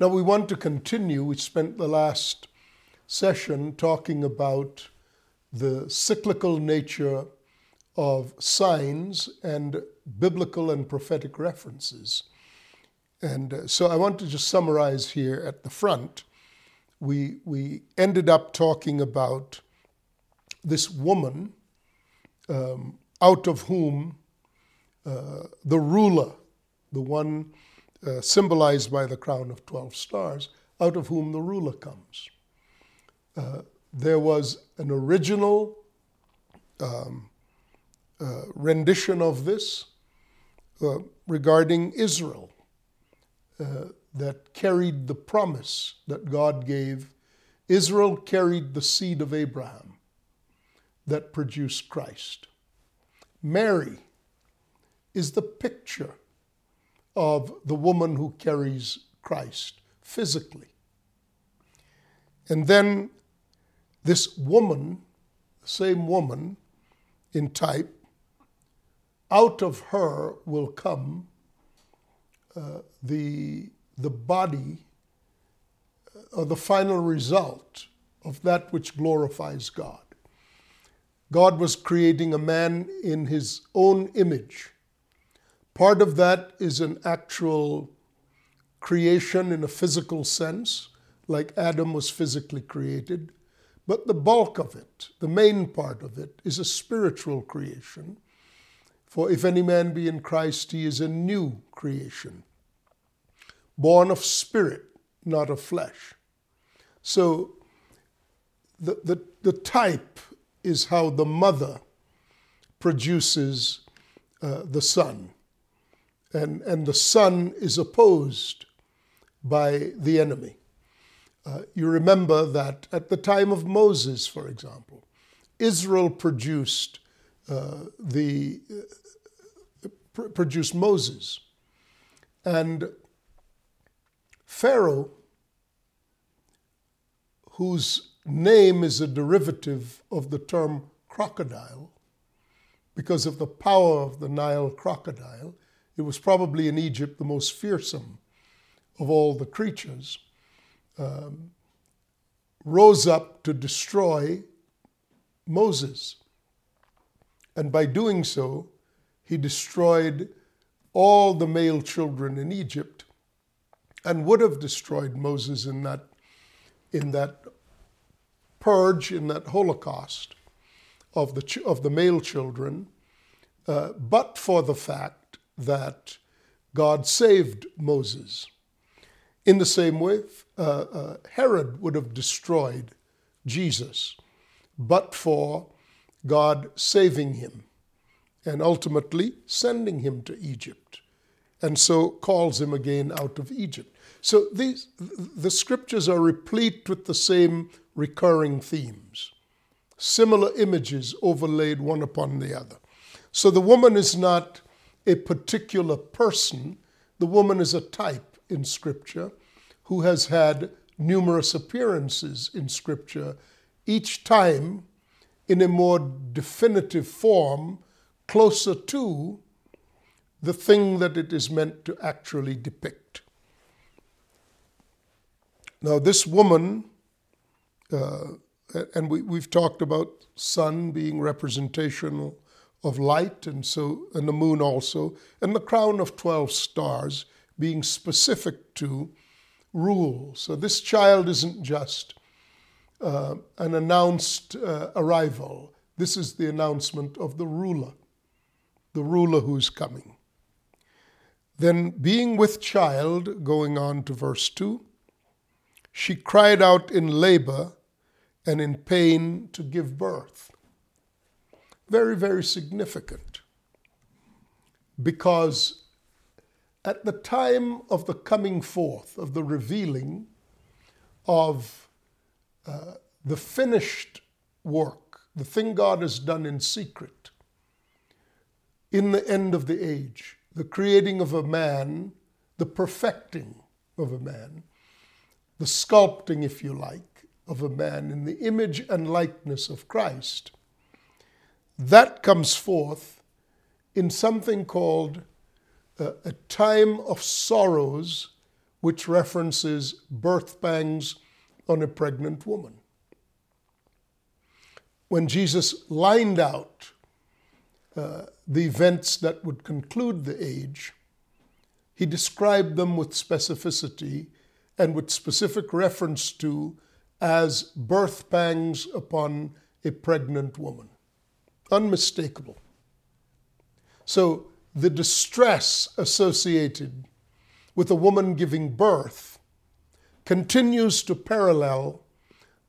Now, we want to continue. We spent the last session talking about the cyclical nature of signs and biblical and prophetic references. And uh, so I want to just summarize here at the front. We, we ended up talking about this woman um, out of whom uh, the ruler, the one uh, symbolized by the crown of 12 stars, out of whom the ruler comes. Uh, there was an original um, uh, rendition of this uh, regarding Israel uh, that carried the promise that God gave. Israel carried the seed of Abraham that produced Christ. Mary is the picture of the woman who carries Christ physically. And then this woman, same woman in type, out of her will come uh, the, the body uh, or the final result of that which glorifies God. God was creating a man in his own image. Part of that is an actual creation in a physical sense, like Adam was physically created. But the bulk of it, the main part of it, is a spiritual creation. For if any man be in Christ, he is a new creation, born of spirit, not of flesh. So the, the, the type is how the mother produces uh, the son. And, and the son is opposed by the enemy. Uh, you remember that at the time of Moses, for example, Israel produced uh, the uh, pr- produced Moses, and Pharaoh, whose name is a derivative of the term crocodile because of the power of the Nile crocodile. It was probably in Egypt the most fearsome of all the creatures. Um, rose up to destroy Moses. And by doing so, he destroyed all the male children in Egypt and would have destroyed Moses in that, in that purge in that Holocaust of the, of the male children, uh, but for the fact that God saved Moses. In the same way, uh, uh, Herod would have destroyed Jesus, but for God saving him and ultimately sending him to Egypt, and so calls him again out of Egypt. So these, the scriptures are replete with the same recurring themes, similar images overlaid one upon the other. So the woman is not a particular person, the woman is a type in Scripture who has had numerous appearances in Scripture, each time in a more definitive form, closer to the thing that it is meant to actually depict. Now, this woman uh, and we, we've talked about sun being representational of light, and so and the moon also, and the crown of twelve stars being specific to rule. So this child isn't just uh, an announced uh, arrival. This is the announcement of the ruler, the ruler who's coming. Then, being with child, going on to verse 2, she cried out in labor and in pain to give birth. Very, very significant. Because at the time of the coming forth, of the revealing of uh, the finished work, the thing God has done in secret, in the end of the age, the creating of a man, the perfecting of a man, the sculpting, if you like, of a man in the image and likeness of Christ, that comes forth in something called a, a time of sorrows which references birth pangs on a pregnant woman. When Jesus lined out uh, the events that would conclude the age, he described them with specificity and with specific reference to as birth pangs upon a pregnant woman. Unmistakable. So the distress associated with a woman giving birth continues to parallel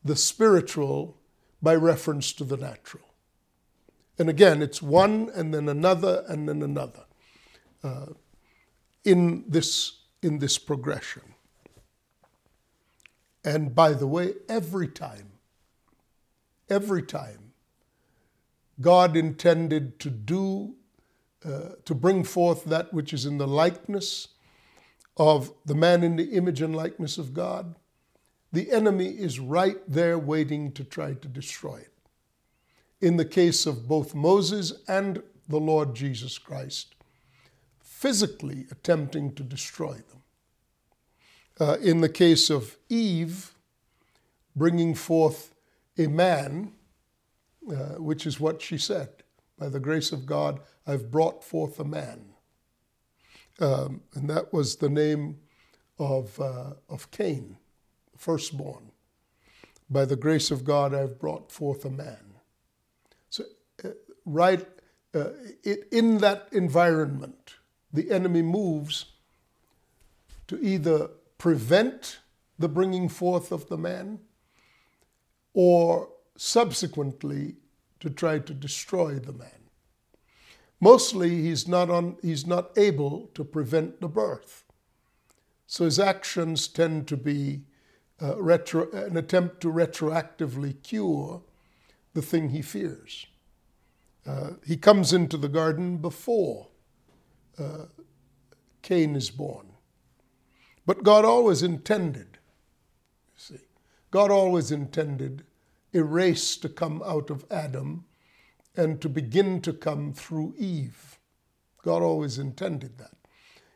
the spiritual by reference to the natural. And again, it's one and then another and then another uh, in, this, in this progression. And by the way, every time, every time, God intended to do, uh, to bring forth that which is in the likeness of the man in the image and likeness of God, the enemy is right there waiting to try to destroy it. In the case of both Moses and the Lord Jesus Christ, physically attempting to destroy them. Uh, in the case of Eve, bringing forth a man, uh, which is what she said By the grace of God, I've brought forth a man. Um, and that was the name of, uh, of Cain, firstborn. By the grace of God, I've brought forth a man. So, uh, right uh, it, in that environment, the enemy moves to either prevent the bringing forth of the man or subsequently to try to destroy the man. Mostly, he's not, on, he's not able to prevent the birth. So his actions tend to be uh, retro, an attempt to retroactively cure the thing he fears. Uh, he comes into the garden before uh, Cain is born. But God always intended, you see, God always intended a race to come out of Adam and to begin to come through Eve. God always intended that.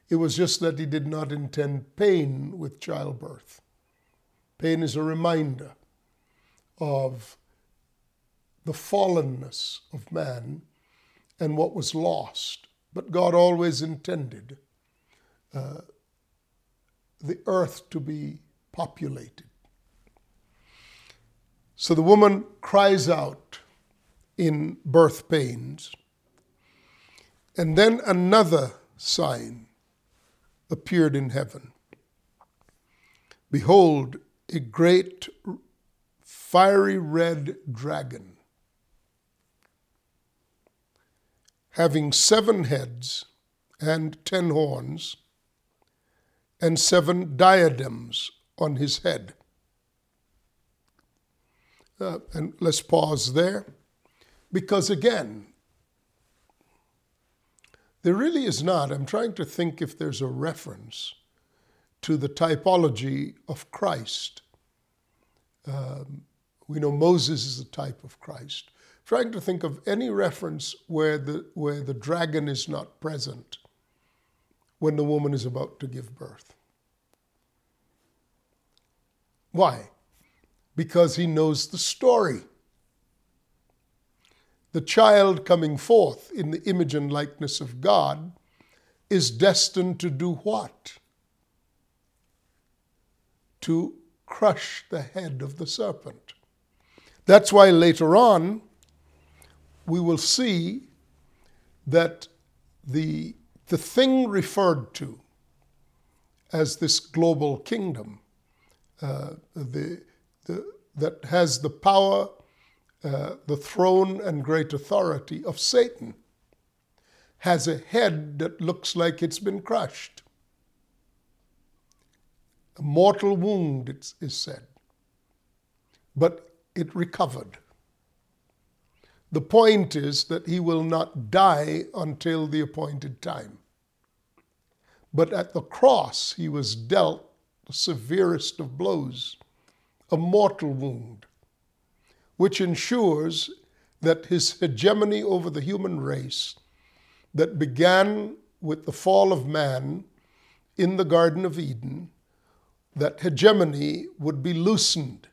It was just that He did not intend pain with childbirth. Pain is a reminder of the fallenness of man and what was lost. But God always intended uh, the earth to be populated. So the woman cries out in birth pains. And then another sign appeared in heaven. Behold, a great fiery red dragon, having seven heads and ten horns, and seven diadems on his head. Uh, and let's pause there. Because again, there really is not. I'm trying to think if there's a reference to the typology of Christ. Um, we know Moses is a type of Christ. trying to think of any reference where the, where the dragon is not present when the woman is about to give birth. Why? Because he knows the story the child coming forth in the image and likeness of God is destined to do what? To crush the head of the serpent. That's why later on we will see that the, the thing referred to as this global kingdom uh, the, that has the power uh, the throne and great authority of Satan has a head that looks like it's been crushed. A mortal wound, it is said, but it recovered. The point is that he will not die until the appointed time. But at the cross, he was dealt the severest of blows, a mortal wound which ensures that his hegemony over the human race, that began with the fall of man in the Garden of Eden, that hegemony would be loosened.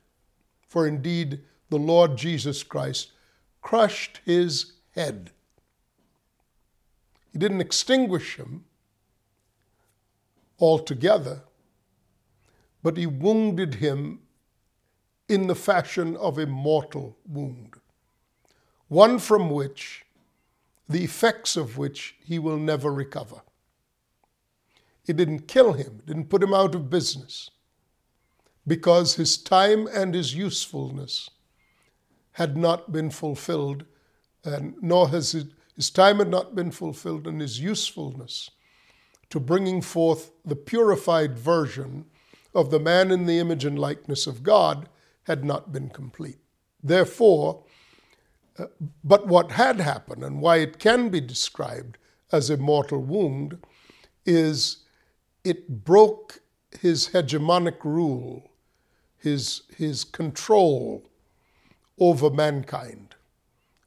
For indeed, the Lord Jesus Christ crushed his head. He didn't extinguish him altogether, but he wounded him in the fashion of a mortal wound, one from which, the effects of which he will never recover. It didn't kill him, didn't put him out of business, because his time and his usefulness had not been fulfilled, and nor has it, his time had not been fulfilled, and his usefulness to bringing forth the purified version of the man in the image and likeness of God had not been complete. Therefore, uh, but what had happened and why it can be described as a mortal wound is it broke his hegemonic rule, his, his control over mankind.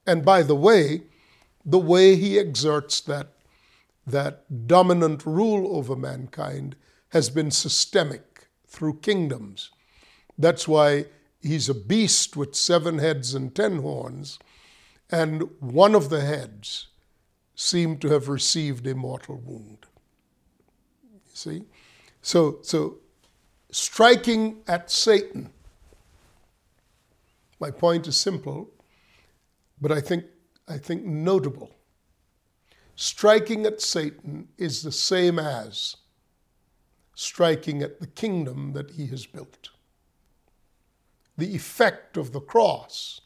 And by the way, the way he exerts that, that dominant rule over mankind has been systemic through kingdoms. That's why he's a beast with seven heads and ten horns, and one of the heads seemed to have received a mortal wound. You see? So, so striking at Satan. My point is simple, but I think, I think notable. Striking at Satan is the same as striking at the kingdom that he has built the effect of the cross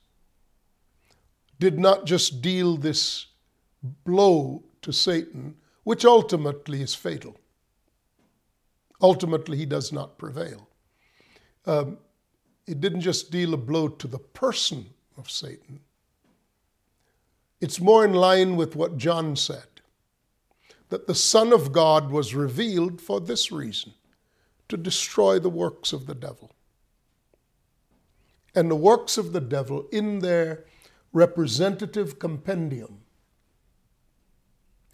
did not just deal this blow to Satan, which ultimately is fatal. Ultimately, he does not prevail. Um, it didn't just deal a blow to the person of Satan. It's more in line with what John said that the Son of God was revealed for this reason to destroy the works of the devil and the works of the devil in their representative compendium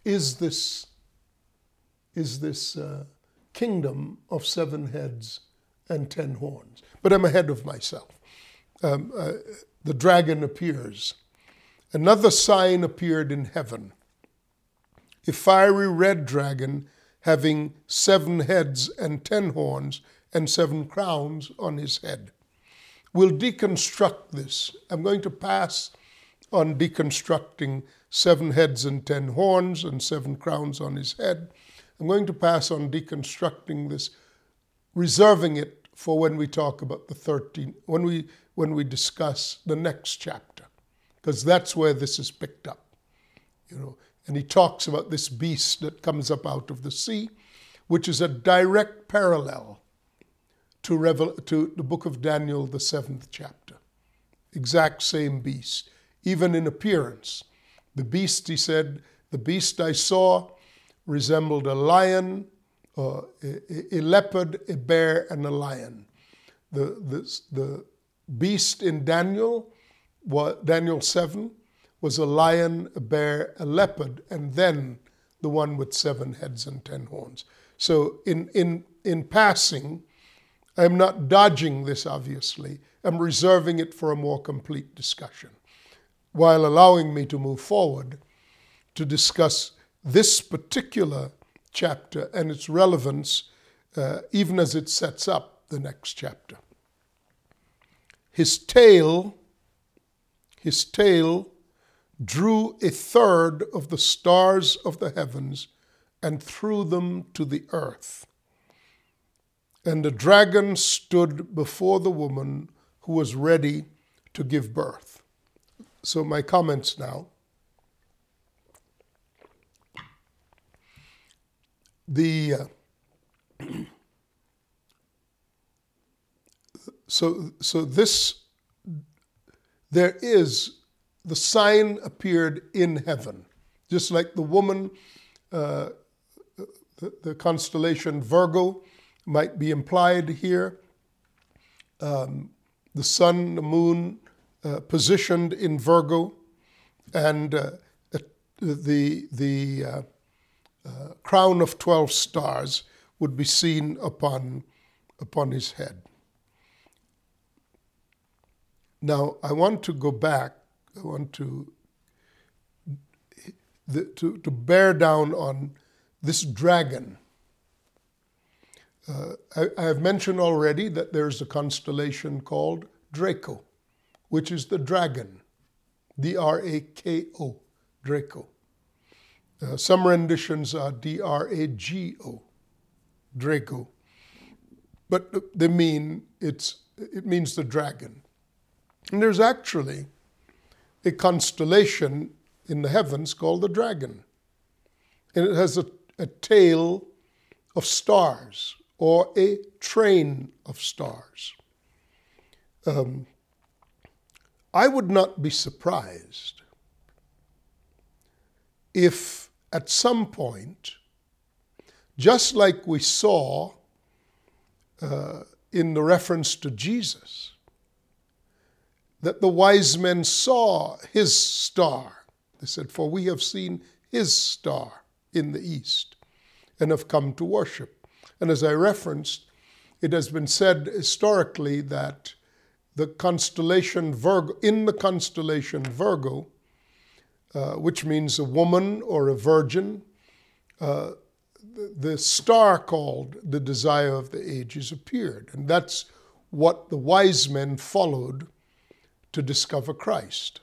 is this, is this uh, kingdom of seven heads and ten horns. But I'm ahead of myself. Um, uh, the dragon appears. Another sign appeared in heaven a fiery red dragon having seven heads and ten horns and seven crowns on his head. We'll deconstruct this. I'm going to pass on deconstructing seven heads and ten horns and seven crowns on his head. I'm going to pass on deconstructing this, reserving it for when we talk about the 13, when we, when we discuss the next chapter, because that's where this is picked up. You know, and he talks about this beast that comes up out of the sea, which is a direct parallel to, Revel- to the book of Daniel, the seventh chapter. Exact same beast, even in appearance. The beast, he said, the beast I saw resembled a lion, uh, a, a, leopard, a bear, and a lion. The, the, the beast in Daniel, what, Daniel 7, was a lion, a bear, a leopard, and then the one with seven heads and ten horns. So, in, in, in passing, I'm not dodging this, obviously. I'm reserving it for a more complete discussion, while allowing me to move forward to discuss this particular chapter and its relevance, uh, even as it sets up the next chapter. His tail, his tail drew a third of the stars of the heavens and threw them to the earth. And the dragon stood before the woman who was ready to give birth. So, my comments now. The uh, so so this there is the sign appeared in heaven, just like the woman, uh, the, the constellation Virgo might be implied here. Um, the sun, the moon, uh, positioned in Virgo, and uh, the, the uh, uh, crown of 12 stars would be seen upon upon his head. Now, I want to go back, I want to, the, to, to bear down on this dragon. Uh, I, I have mentioned already that there's a constellation called Draco, which is the dragon, D R A K O, Draco. Uh, some renditions are D R A G O, Draco. But they mean it's, it means the dragon. And there's actually a constellation in the heavens called the dragon. And it has a, a tail of stars or a train of stars. Um, I would not be surprised if at some point, just like we saw uh, in the reference to Jesus, that the wise men saw his star. They said, For we have seen his star in the east and have come to worship. And as I referenced, it has been said historically that the constellation Virgo, in the constellation Virgo, uh, which means a woman or a virgin, uh, the, the star called the desire of the ages appeared. And that's what the wise men followed to discover Christ.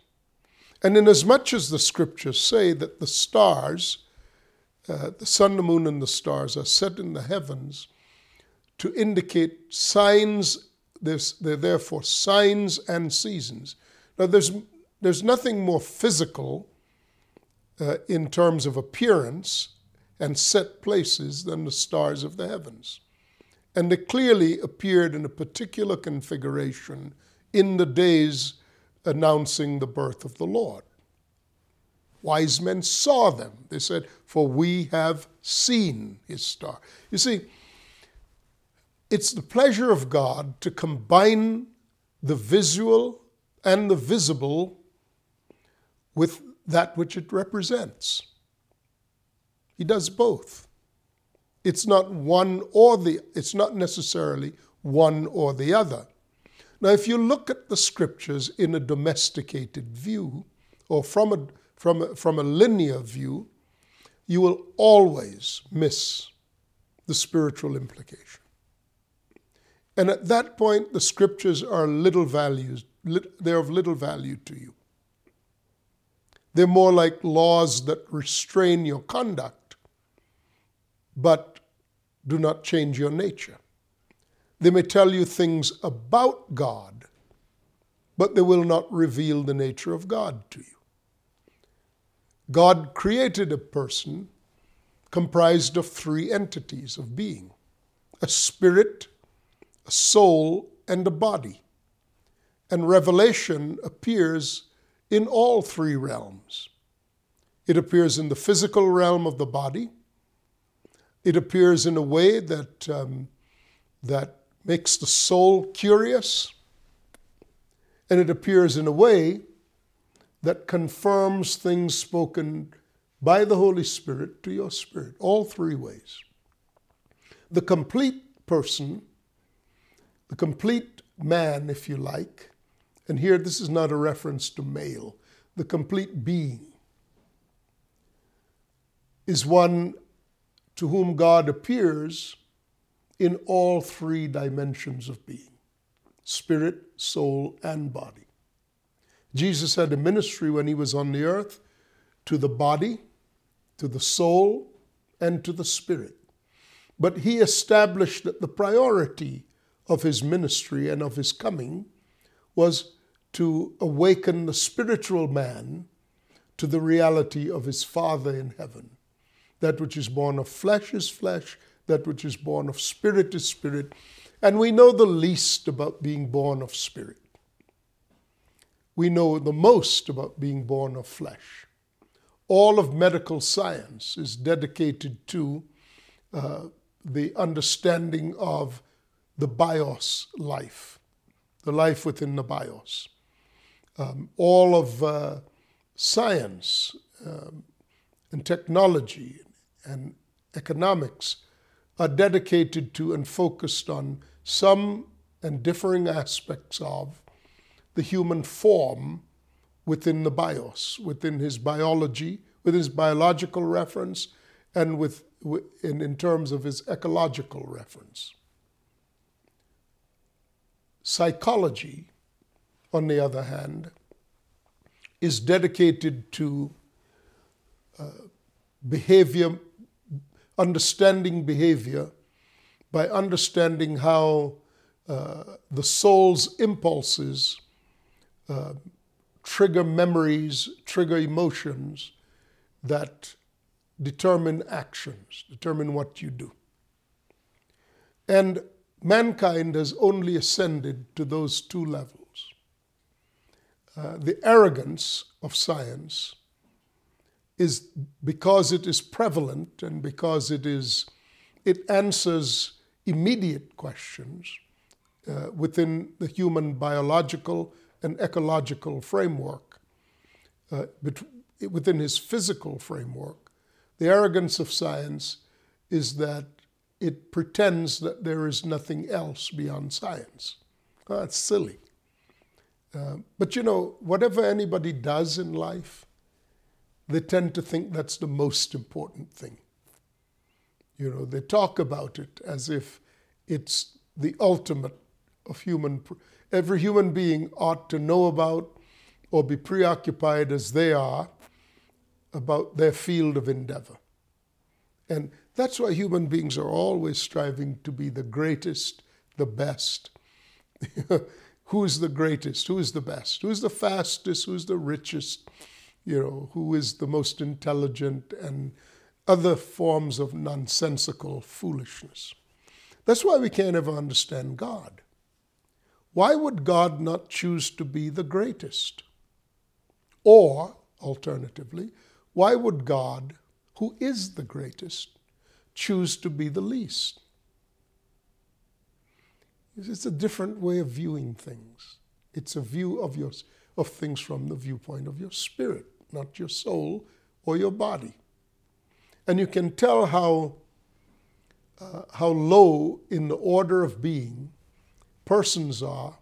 And inasmuch as the scriptures say that the stars, uh, the sun, the moon, and the stars are set in the heavens to indicate signs, they're therefore signs and seasons. Now, there's, there's nothing more physical uh, in terms of appearance and set places than the stars of the heavens. And they clearly appeared in a particular configuration in the days announcing the birth of the Lord. Wise men saw them. They said, For we have seen his star. You see, it's the pleasure of God to combine the visual and the visible with that which it represents. He does both. It's not one or the, it's not necessarily one or the other. Now, if you look at the scriptures in a domesticated view, or from a, from from a linear view, you will always miss the spiritual implication. And at that point, the scriptures are little values, they're of little value to you. They're more like laws that restrain your conduct, but do not change your nature. They may tell you things about God, but they will not reveal the nature of God to you. God created a person comprised of three entities of being a spirit, a soul, and a body. And revelation appears in all three realms. It appears in the physical realm of the body. It appears in a way that, um, that makes the soul curious, and it appears in a way that confirms things spoken by the Holy Spirit to your spirit, all three ways. The complete person, the complete man, if you like, and here this is not a reference to male, the complete being is one to whom God appears in all three dimensions of being spirit, soul, and body. Jesus had a ministry when he was on the earth to the body, to the soul, and to the spirit. But he established that the priority of his ministry and of his coming was to awaken the spiritual man to the reality of his Father in heaven. That which is born of flesh is flesh, that which is born of spirit is spirit. And we know the least about being born of spirit. We know the most about being born of flesh. All of medical science is dedicated to uh, the understanding of the bios life, the life within the bios. Um, all of uh, science um, and technology and economics are dedicated to and focused on some and differing aspects of the human form within the bios, within his biology, with his biological reference, and with, in, in terms of his ecological reference. Psychology, on the other hand, is dedicated to uh, behavior, understanding behavior by understanding how uh, the soul's impulses uh, trigger memories, trigger emotions that determine actions, determine what you do. And mankind has only ascended to those two levels. Uh, the arrogance of science is because it is prevalent and because it is it answers immediate questions uh, within the human biological and ecological framework, uh, within his physical framework. The arrogance of science is that it pretends that there is nothing else beyond science. Oh, that's silly. Uh, but you know, whatever anybody does in life, they tend to think that's the most important thing. You know, they talk about it as if it's the ultimate of human. Every human being ought to know about or be preoccupied as they are about their field of endeavor. And that's why human beings are always striving to be the greatest, the best. Who's the greatest? Who's the best? Who's the fastest? Who's the richest? You know, who is the most intelligent and other forms of nonsensical foolishness. That's why we can't ever understand God. Why would God not choose to be the greatest? Or, alternatively, why would God, who is the greatest, choose to be the least? It's a different way of viewing things. It's a view of, your, of things from the viewpoint of your spirit, not your soul or your body. And you can tell how, uh, how low in the order of being persons are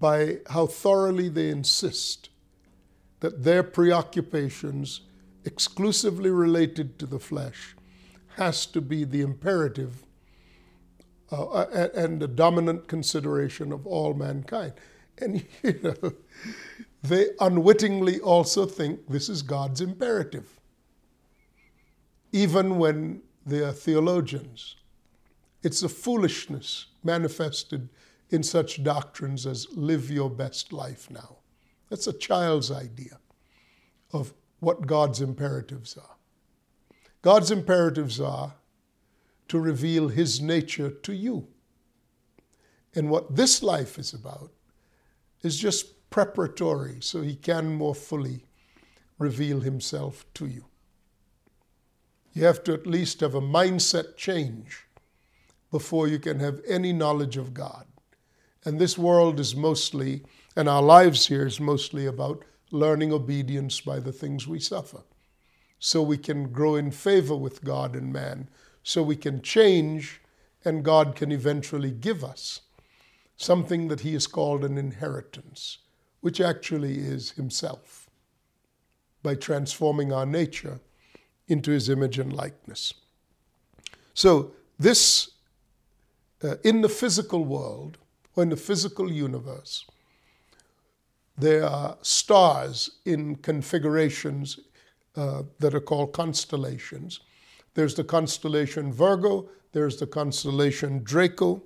by how thoroughly they insist that their preoccupations exclusively related to the flesh has to be the imperative uh, and the dominant consideration of all mankind. And you know, they unwittingly also think this is God's imperative, even when they are theologians. It's a foolishness manifested in such doctrines as live your best life now. That's a child's idea of what God's imperatives are. God's imperatives are to reveal His nature to you. And what this life is about is just preparatory so He can more fully reveal Himself to you. You have to at least have a mindset change before you can have any knowledge of God. And this world is mostly, and our lives here is mostly about learning obedience by the things we suffer. So we can grow in favor with God and man, so we can change, and God can eventually give us something that He has called an inheritance, which actually is Himself, by transforming our nature into His image and likeness. So, this, uh, in the physical world, or in the physical universe, there are stars in configurations uh, that are called constellations. There's the constellation Virgo, there's the constellation Draco.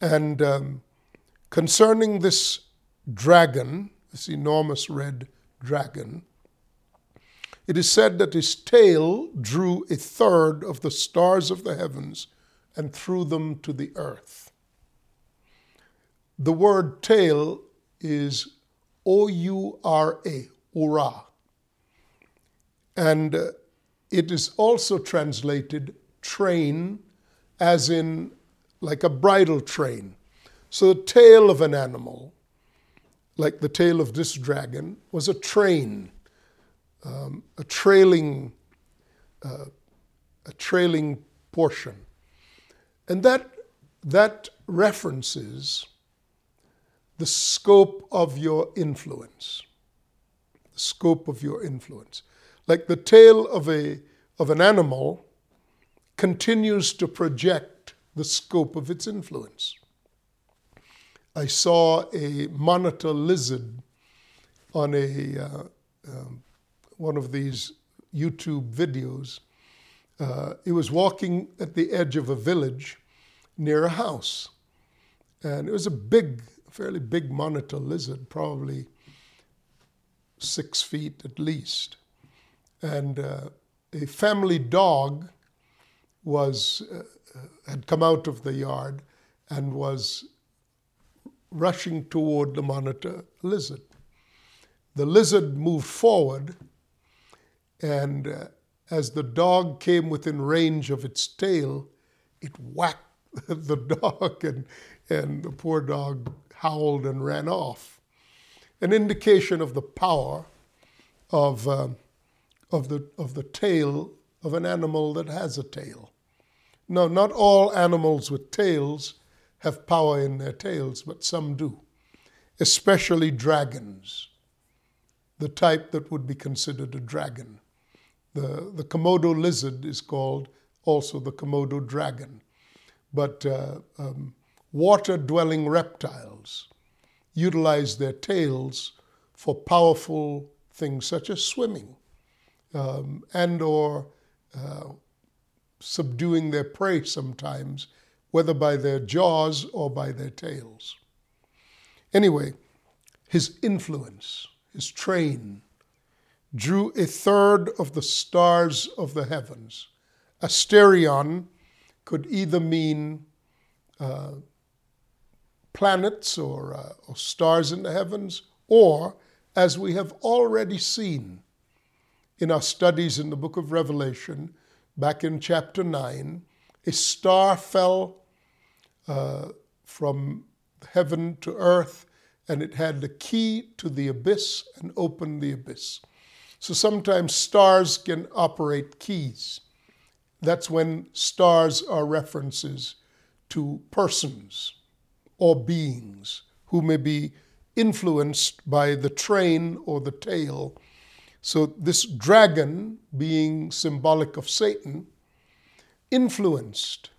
And um, concerning this dragon, this enormous red dragon, it is said that his tail drew a third of the stars of the heavens and threw them to the earth. The word tail is O U R A, Ura. And uh, it is also translated train, as in like a bridle train. So the tail of an animal, like the tail of this dragon, was a train, um, a trailing, uh, a trailing portion. And that, that references the scope of your influence. The scope of your influence. Like the tail of, a, of an animal continues to project the scope of its influence. I saw a monitor lizard on a uh, um, one of these YouTube videos. Uh, it was walking at the edge of a village near a house, and it was a big, fairly big monitor lizard, probably six feet at least, and uh, a family dog was uh, had come out of the yard and was rushing toward the monitor lizard. The lizard moved forward, and uh, as the dog came within range of its tail, it whacked the dog, and, and the poor dog howled and ran off. An indication of the power of, uh, of, the, of the tail of an animal that has a tail. No, not all animals with tails have power in their tails, but some do, especially dragons, the type that would be considered a dragon. The, the Komodo lizard is called also the Komodo dragon. But uh, um, water dwelling reptiles utilize their tails for powerful things such as swimming um, and or uh, subduing their prey sometimes whether by their jaws or by their tails. Anyway, his influence, his train, drew a third of the stars of the heavens. Asterion could either mean uh, planets or, uh, or stars in the heavens, or, as we have already seen in our studies in the book of Revelation, back in chapter 9, a star fell uh, from heaven to earth, and it had the key to the abyss and opened the abyss. So sometimes stars can operate keys. That's when stars are references to persons or beings who may be influenced by the train or the tail. So, this dragon, being symbolic of Satan, influenced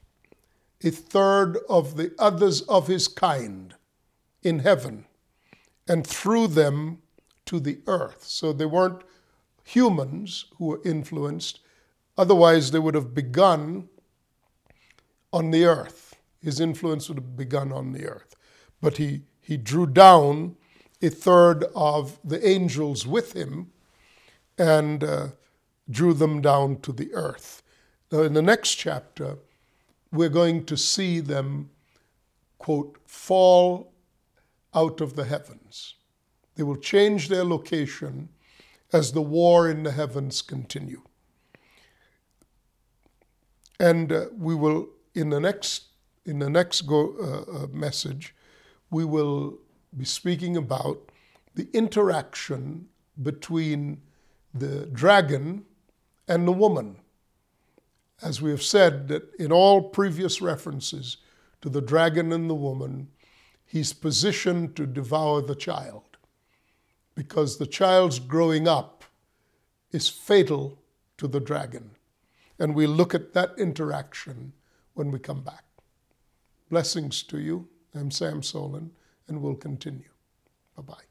a third of the others of his kind in heaven and threw them to the earth. So they weren't humans who were influenced, otherwise, they would have begun on the earth. His influence would have begun on the earth. But he, he drew down a third of the angels with him and uh, drew them down to the earth. Now, in the next chapter, we're going to see them, quote, fall out of the heavens. They will change their location as the war in the heavens continue. And uh, we will, in the next, in the next go, uh, uh, message, we will be speaking about the interaction between the dragon and the woman as we have said, that in all previous references to the dragon and the woman, he's positioned to devour the child because the child's growing up is fatal to the dragon. And we look at that interaction when we come back. Blessings to you. I'm Sam Soleyn, and we'll continue. Bye bye.